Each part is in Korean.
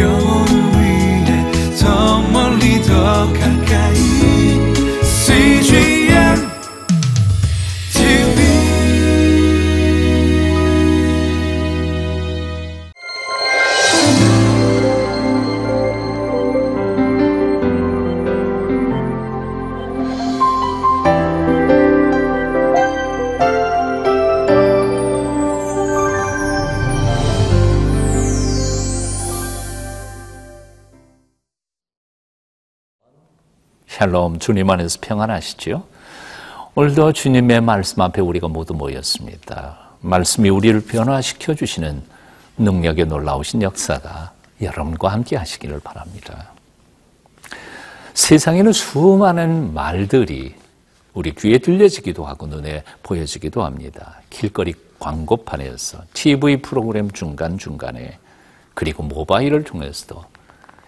영 샬롬 주님 안에서 평안하시죠? 오늘도 주님의 말씀 앞에 우리가 모두 모였습니다. 말씀이 우리를 변화시켜 주시는 능력의 놀라우신 역사가 여러분과 함께 하시기를 바랍니다. 세상에는 수많은 말들이 우리 귀에 들려지기도 하고 눈에 보여지기도 합니다. 길거리 광고판에서 TV 프로그램 중간중간에 그리고 모바일을 통해서도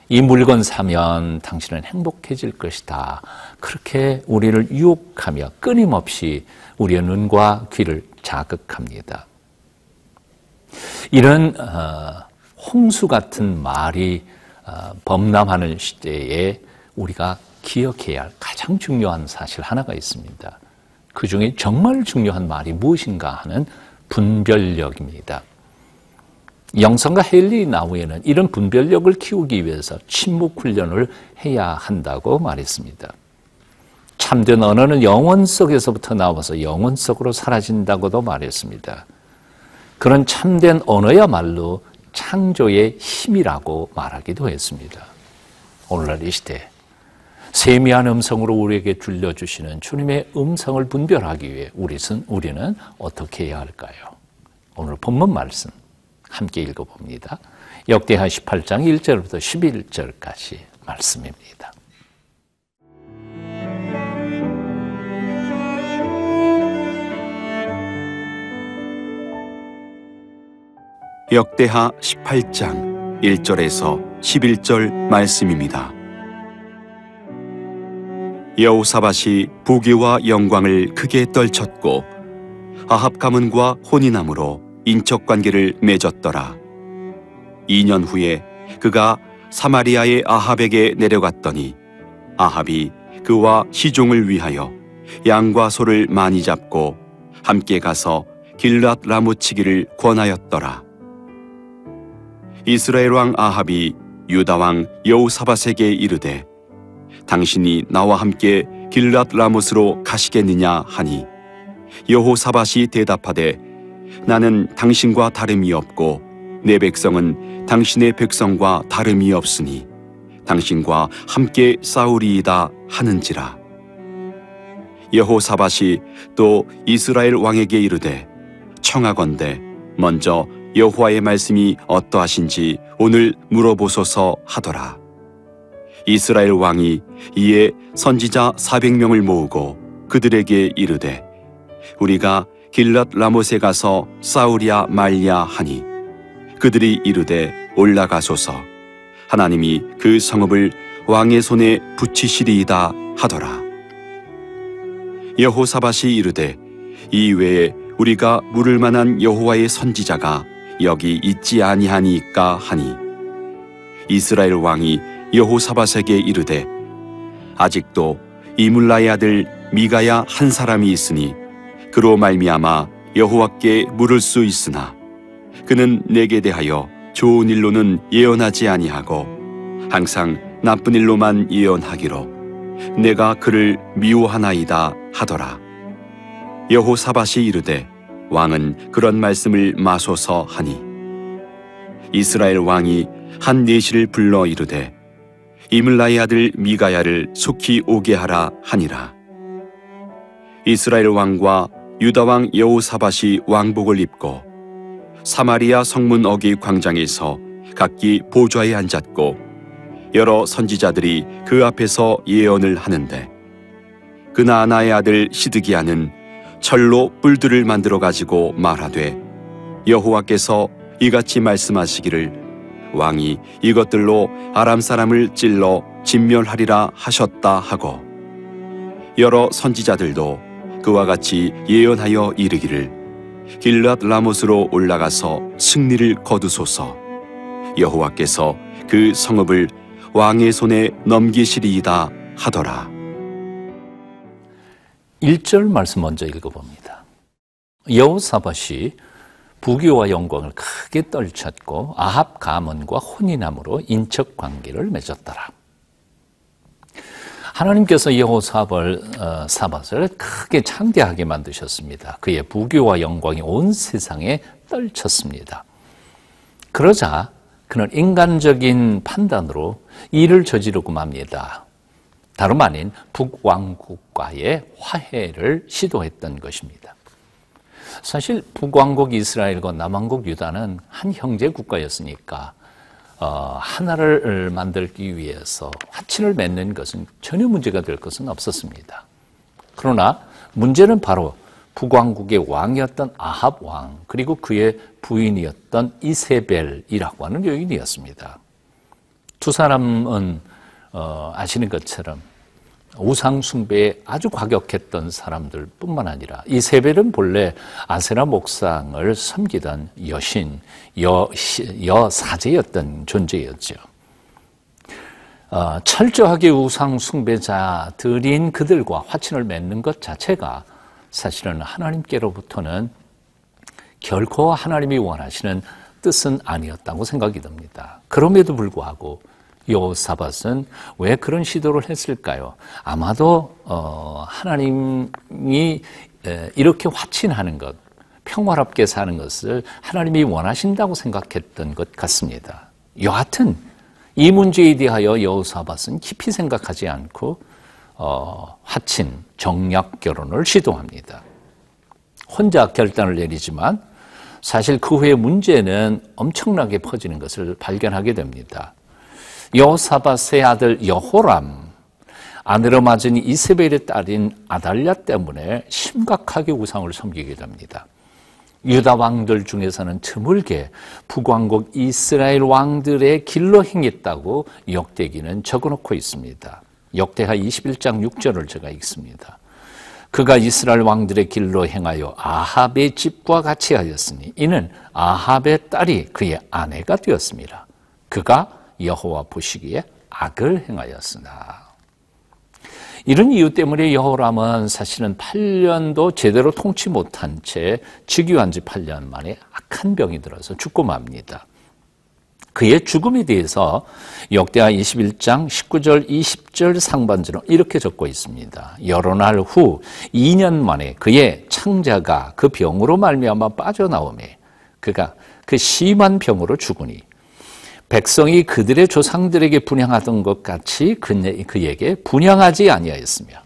이 물건 사면 당신은 행복해질 것이다. 그렇게 우리를 유혹하며 끊임없이 우리의 눈과 귀를 자극합니다. 이런 어, 홍수 같은 말이 어, 범람하는 시대에 우리가 기억해야 할 가장 중요한 사실 하나가 있습니다. 그 중에 정말 중요한 말이 무엇인가 하는 분별력입니다. 영성과 헨리 나우에는 이런 분별력을 키우기 위해서 침묵 훈련을 해야 한다고 말했습니다. 참된 언어는 영혼 속에서부터 나와서 영혼 속으로 사라진다고도 말했습니다. 그런 참된 언어야말로 창조의 힘이라고 말하기도 했습니다. 오늘날 이 시대 세미한 음성으로 우리에게 들려주시는 주님의 음성을 분별하기 위해 우리는, 우리는 어떻게 해야 할까요? 오늘 본문 말씀 함께 읽어봅니다. 역대하 18장 1절부터 11절까지 말씀입니다. 역대하 18장 1절에서 11절 말씀입니다. 여호사밧이 부귀와 영광을 크게 떨쳤고 아합 가문과 혼인함으로 인척 관계를 맺었더라. 2년 후에 그가 사마리아의 아합에게 내려갔더니 아합이 그와 시종을 위하여 양과 소를 많이 잡고 함께 가서 길랏 라무치기를 권하였더라. 이스라엘 왕 아합이 유다 왕 여우사밧에게 이르되 당신이 나와 함께 길랏 라못으로 가시겠느냐 하니 여호사밧이 대답하되 나는 당신과 다름이 없고 내 백성은 당신의 백성과 다름이 없으니 당신과 함께 싸우리이다 하는지라. 여호사밧이 또 이스라엘 왕에게 이르되 청하건대 먼저 여호와의 말씀이 어떠하신지 오늘 물어보소서 하더라. 이스라엘 왕이 이에 선지자 400명을 모으고 그들에게 이르되 우리가 길랏 라못에 가서 싸우랴 말랴 하니 그들이 이르되 올라가소서. 하나님이 그 성읍을 왕의 손에 붙이시리이다 하더라. 여호사밧이 이르되 이 외에 우리가 물을 만한 여호와의 선지자가 여기 있지 아니하니까 하니. 이스라엘 왕이 여호사밧에게 이르되 아직도 이물라의 아들 미가야 한 사람이 있으니 그로 말미암아 여호와께 물을 수 있으나 그는 내게 대하여 좋은 일로는 예언하지 아니하고 항상 나쁜 일로만 예언하기로 내가 그를 미워하나이다 하더라. 여호사밧이 이르되 왕은 그런 말씀을 마소서 하니 이스라엘 왕이 한 내시를 불러 이르되 이물라의 아들 미가야를 속히 오게 하라 하니라. 이스라엘 왕과 유다 왕 여호사밧이 왕복을 입고 사마리아 성문 어기 광장에서 각기 보좌에 앉았고 여러 선지자들이 그 앞에서 예언을 하는데 그나아나의 아들 시드기야는 철로 뿔들을 만들어 가지고 말하되 여호와께서 이같이 말씀하시기를 왕이 이것들로 아람 사람을 찔러 진멸하리라 하셨다 하고 여러 선지자들도 그와 같이 예언하여 이르기를 길랏 라못으로 올라가서 승리를 거두소서 여호와께서 그 성읍을 왕의 손에 넘기시리이다 하더라. 1절 말씀 먼저 읽어봅니다. 여호사밧이 부귀와 영광을 크게 떨쳤고 아합 가문과 혼인함으로 인척 관계를 맺었더라. 하나님께서 여호사밧을 어, 사밧을 크게 창대하게 만드셨습니다. 그의 부귀와 영광이 온 세상에 떨쳤습니다. 그러자 그는 인간적인 판단으로 일을 저지르고 맙니다. 다름 아닌 북왕국과의 화해를 시도했던 것입니다. 사실 북왕국 이스라엘과 남왕국 유다는 한 형제 국가였으니까 어, 하나를 만들기 위해서 화친을 맺는 것은 전혀 문제가 될 것은 없었습니다. 그러나 문제는 바로 북왕국의 왕이었던 아합 왕 그리고 그의 부인이었던 이세벨이라고 하는 여인이었습니다. 두 사람은 어, 아시는 것처럼 우상 숭배에 아주 과격했던 사람들뿐만 아니라 이 세벨은 본래 아세라 목상을 섬기던 여신, 여, 여사제였던 존재였죠. 어, 철저하게 우상 숭배자들인 그들과 화친을 맺는 것 자체가 사실은 하나님께로부터는 결코 하나님이 원하시는 뜻은 아니었다고 생각이 듭니다. 그럼에도 불구하고 요사밧은 왜 그런 시도를 했을까요? 아마도 어, 하나님이 이렇게 화친하는 것, 평화롭게 사는 것을 하나님이 원하신다고 생각했던 것 같습니다. 여하튼 이 문제에 대하여 여호사밧은 깊이 생각하지 않고 어, 화친 정략 결혼을 시도합니다. 혼자 결단을 내리지만 사실 그 후에 문제는 엄청나게 퍼지는 것을 발견하게 됩니다. 여사밧의 아들 여호람 아내로 맞은 이세벨의 딸인 아달랴 때문에 심각하게 우상을 섬기게 됩니다. 유다 왕들 중에서는 드물게 북왕국 이스라엘 왕들의 길로 행했다고 역대기는 적어놓고 있습니다. 역대하 21장 6절을 제가 읽습니다. 그가 이스라엘 왕들의 길로 행하여 아합의 집과 같이 하였으니 이는 아합의 딸이 그의 아내가 되었습니다. 그가 여호와 보시기에 악을 행하였으나 이런 이유 때문에 여호람은 사실은 8년도 제대로 통치 못한 채 즉위한 지 8년 만에 악한 병이 들어서 죽고 맙니다. 그의 죽음에 대해서 역대하 21장 19절 20절 상반절은 이렇게 적고 있습니다. 여러 날 후 2년 만에 그의 창자가 그 병으로 말미암아 빠져나오매 그가 그 심한 병으로 죽으니 백성이 그들의 조상들에게 분양하던 것 같이 그에게 분양하지 아니하였으며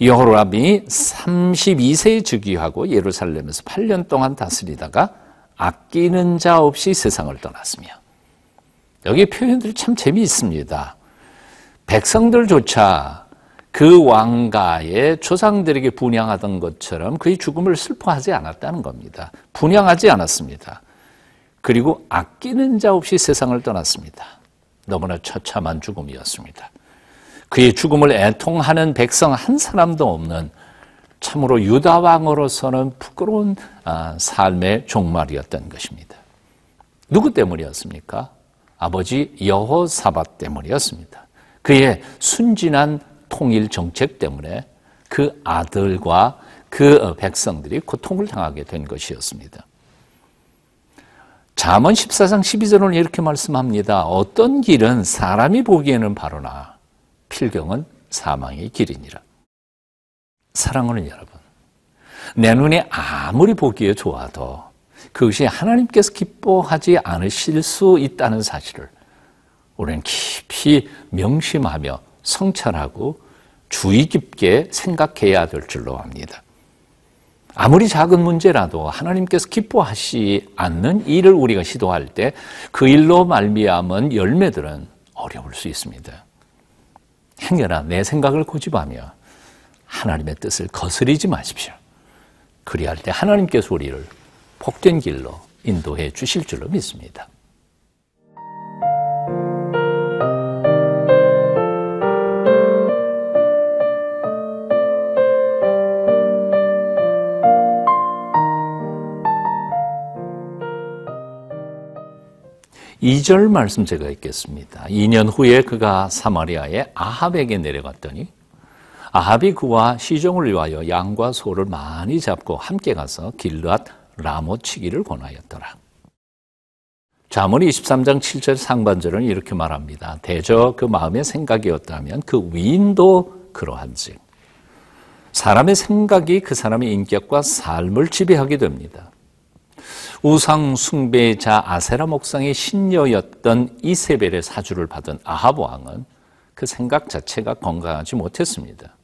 여호람이 32세에 즉위하고 예루살렘에서 8년 동안 다스리다가 아끼는 자 없이 세상을 떠났으며 여기 표현들이 참 재미있습니다. 백성들조차 그 왕가의 조상들에게 분양하던 것처럼 그의 죽음을 슬퍼하지 않았다는 겁니다. 분양하지 않았습니다. 그리고 아끼는 자 없이 세상을 떠났습니다. 너무나 처참한 죽음이었습니다. 그의 죽음을 애통하는 백성 한 사람도 없는 참으로 유다 왕으로서는 부끄러운 아, 삶의 종말이었던 것입니다. 누구 때문이었습니까? 아버지 여호사밧 때문이었습니다. 그의 순진한 통일 정책 때문에 그 아들과 그 백성들이 고통을 당하게 된 것이었습니다. 잠언 14장 12절은 이렇게 말씀합니다. 어떤 길은 사람이 보기에는 바로나 필경은 사망의 길이니라. 사랑하는 여러분, 내 눈에 아무리 보기에 좋아도 그것이 하나님께서 기뻐하지 않으실 수 있다는 사실을 우리는 깊이 명심하며 성찰하고 주의 깊게 생각해야 될 줄로 압니다. 아무리 작은 문제라도 하나님께서 기뻐하시 않는 일을 우리가 시도할 때 그 일로 말미암은 열매들은 어려울 수 있습니다. 행여나 내 생각을 고집하며 하나님의 뜻을 거스리지 마십시오. 그리할 때 하나님께서 우리를 복된 길로 인도해 주실 줄로 믿습니다. 2절 말씀 제가 읽겠습니다. 2년 후에 그가 사마리아의 아합에게 내려갔더니 아합이 그와 시종을 위하여 양과 소를 많이 잡고 함께 가서 길르앗 라못 치기를 권하였더라. 자문 23장 7절 상반절은 이렇게 말합니다. 대저 그 마음의 생각이었다면 그 위인도 그러한즉 사람의 생각이 그 사람의 인격과 삶을 지배하게 됩니다. 우상 숭배자 아세라 목상의 신녀였던 이세벨의 사주를 받은 아합 왕은 그 생각 자체가 건강하지 못했습니다.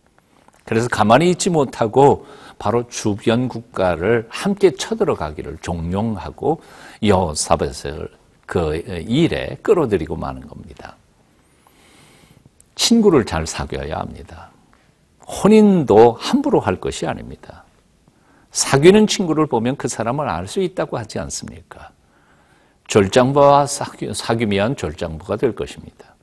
그래서 가만히 있지 못하고 바로 주변 국가를 함께 쳐들어가기를 종용하고 여사벳을 그 일에 끌어들이고 마는 겁니다. 친구를 잘 사귀어야 합니다. 혼인도 함부로 할 것이 아닙니다. 사귀는 친구를 보면 그 사람을 알 수 있다고 하지 않습니까? 절장부와 사귀, 사귀면 절장부가 될 것입니다.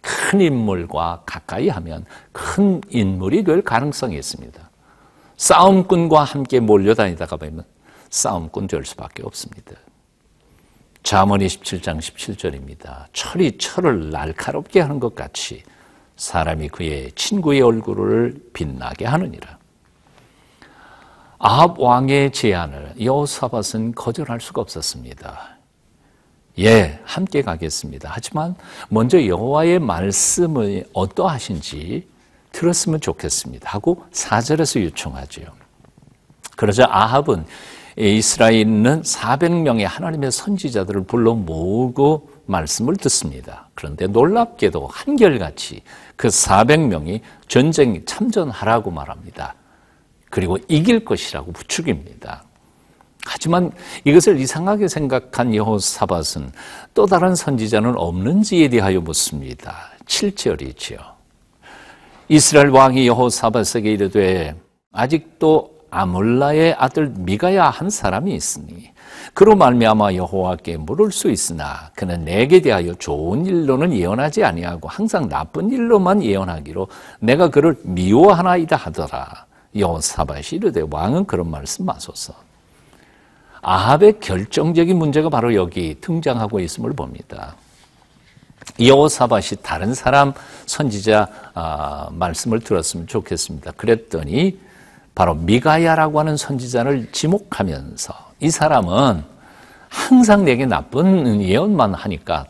큰 인물과 가까이 하면 큰 인물이 될 가능성이 있습니다. 싸움꾼과 함께 몰려다니다가 보면 싸움꾼 될 수밖에 없습니다. 잠언 27장 17절입니다. 철이 철을 날카롭게 하는 것 같이 사람이 그의 친구의 얼굴을 빛나게 하느니라. 아합 왕의 제안을 여호사밧은 거절할 수가 없었습니다. 예, 함께 가겠습니다. 하지만 먼저 여호와의 말씀을 어떠하신지 들었으면 좋겠습니다. 하고 사절에서 요청하죠. 그러자 아합은 이스라엘에 있는 400명의 하나님의 선지자들을 불러 모으고 말씀을 듣습니다. 그런데 놀랍게도 한결같이 그 400명이 전쟁에 참전하라고 말합니다. 그리고 이길 것이라고 부축입니다. 하지만 이것을 이상하게 생각한 여호사밧은 또 다른 선지자는 없는지에 대하여 묻습니다. 7절이지요. 이스라엘 왕이 여호사밧에게 이르되 아직도 아몰라의 아들 미가야 한 사람이 있으니 그로 말미암아 여호와께 물을 수 있으나 그는 내게 대하여 좋은 일로는 예언하지 아니하고 항상 나쁜 일로만 예언하기로 내가 그를 미워하나이다 하더라. 여호사밧이 이르되 왕은 그런 말씀 마소서. 아합의 결정적인 문제가 바로 여기 등장하고 있음을 봅니다. 여호사밧이 다른 사람 선지자 아, 말씀을 들었으면 좋겠습니다. 그랬더니 바로 미가야라고 하는 선지자를 지목하면서 이 사람은 항상 내게 나쁜 예언만 하니까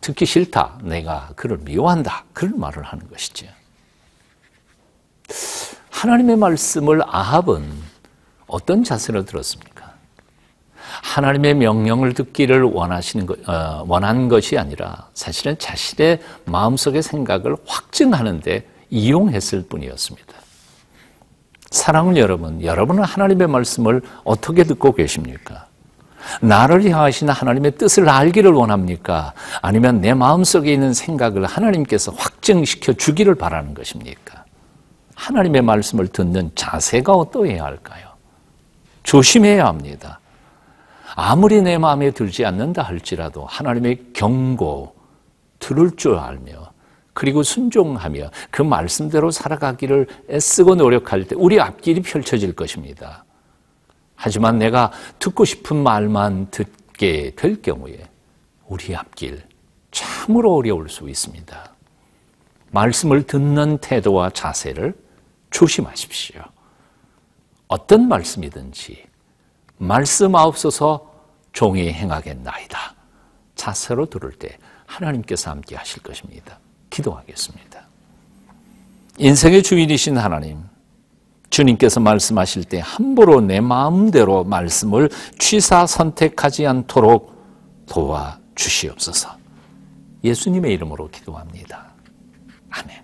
듣기 싫다. 내가 그를 미워한다. 그런 말을 하는 것이죠. 하나님의 말씀을 아합은 어떤 자세로 들었습니까? 하나님의 명령을 듣기를 원하시는 것, 어, 원한 것이 아니라 사실은 자신의 마음속의 생각을 확증하는데 이용했을 뿐이었습니다. 사랑하는 여러분, 여러분은 하나님의 말씀을 어떻게 듣고 계십니까? 나를 향하신 하나님의 뜻을 알기를 원합니까? 아니면 내 마음속에 있는 생각을 하나님께서 확증시켜 주기를 바라는 것입니까? 하나님의 말씀을 듣는 자세가 어떠해야 할까요? 조심해야 합니다. 아무리 내 마음에 들지 않는다 할지라도 하나님의 경고 들을 줄 알며 그리고 순종하며 그 말씀대로 살아가기를 애쓰고 노력할 때 우리 앞길이 펼쳐질 것입니다. 하지만 내가 듣고 싶은 말만 듣게 될 경우에 우리 앞길 참으로 어려울 수 있습니다. 말씀을 듣는 태도와 자세를 조심하십시오. 어떤 말씀이든지 말씀하옵소서 종이 행하겠나이다. 자세로 들을 때 하나님께서 함께 하실 것입니다. 기도하겠습니다. 인생의 주인이신 하나님, 주님께서 말씀하실 때 함부로 내 마음대로 말씀을 취사 선택하지 않도록 도와 주시옵소서. 예수님의 이름으로 기도합니다. 아멘.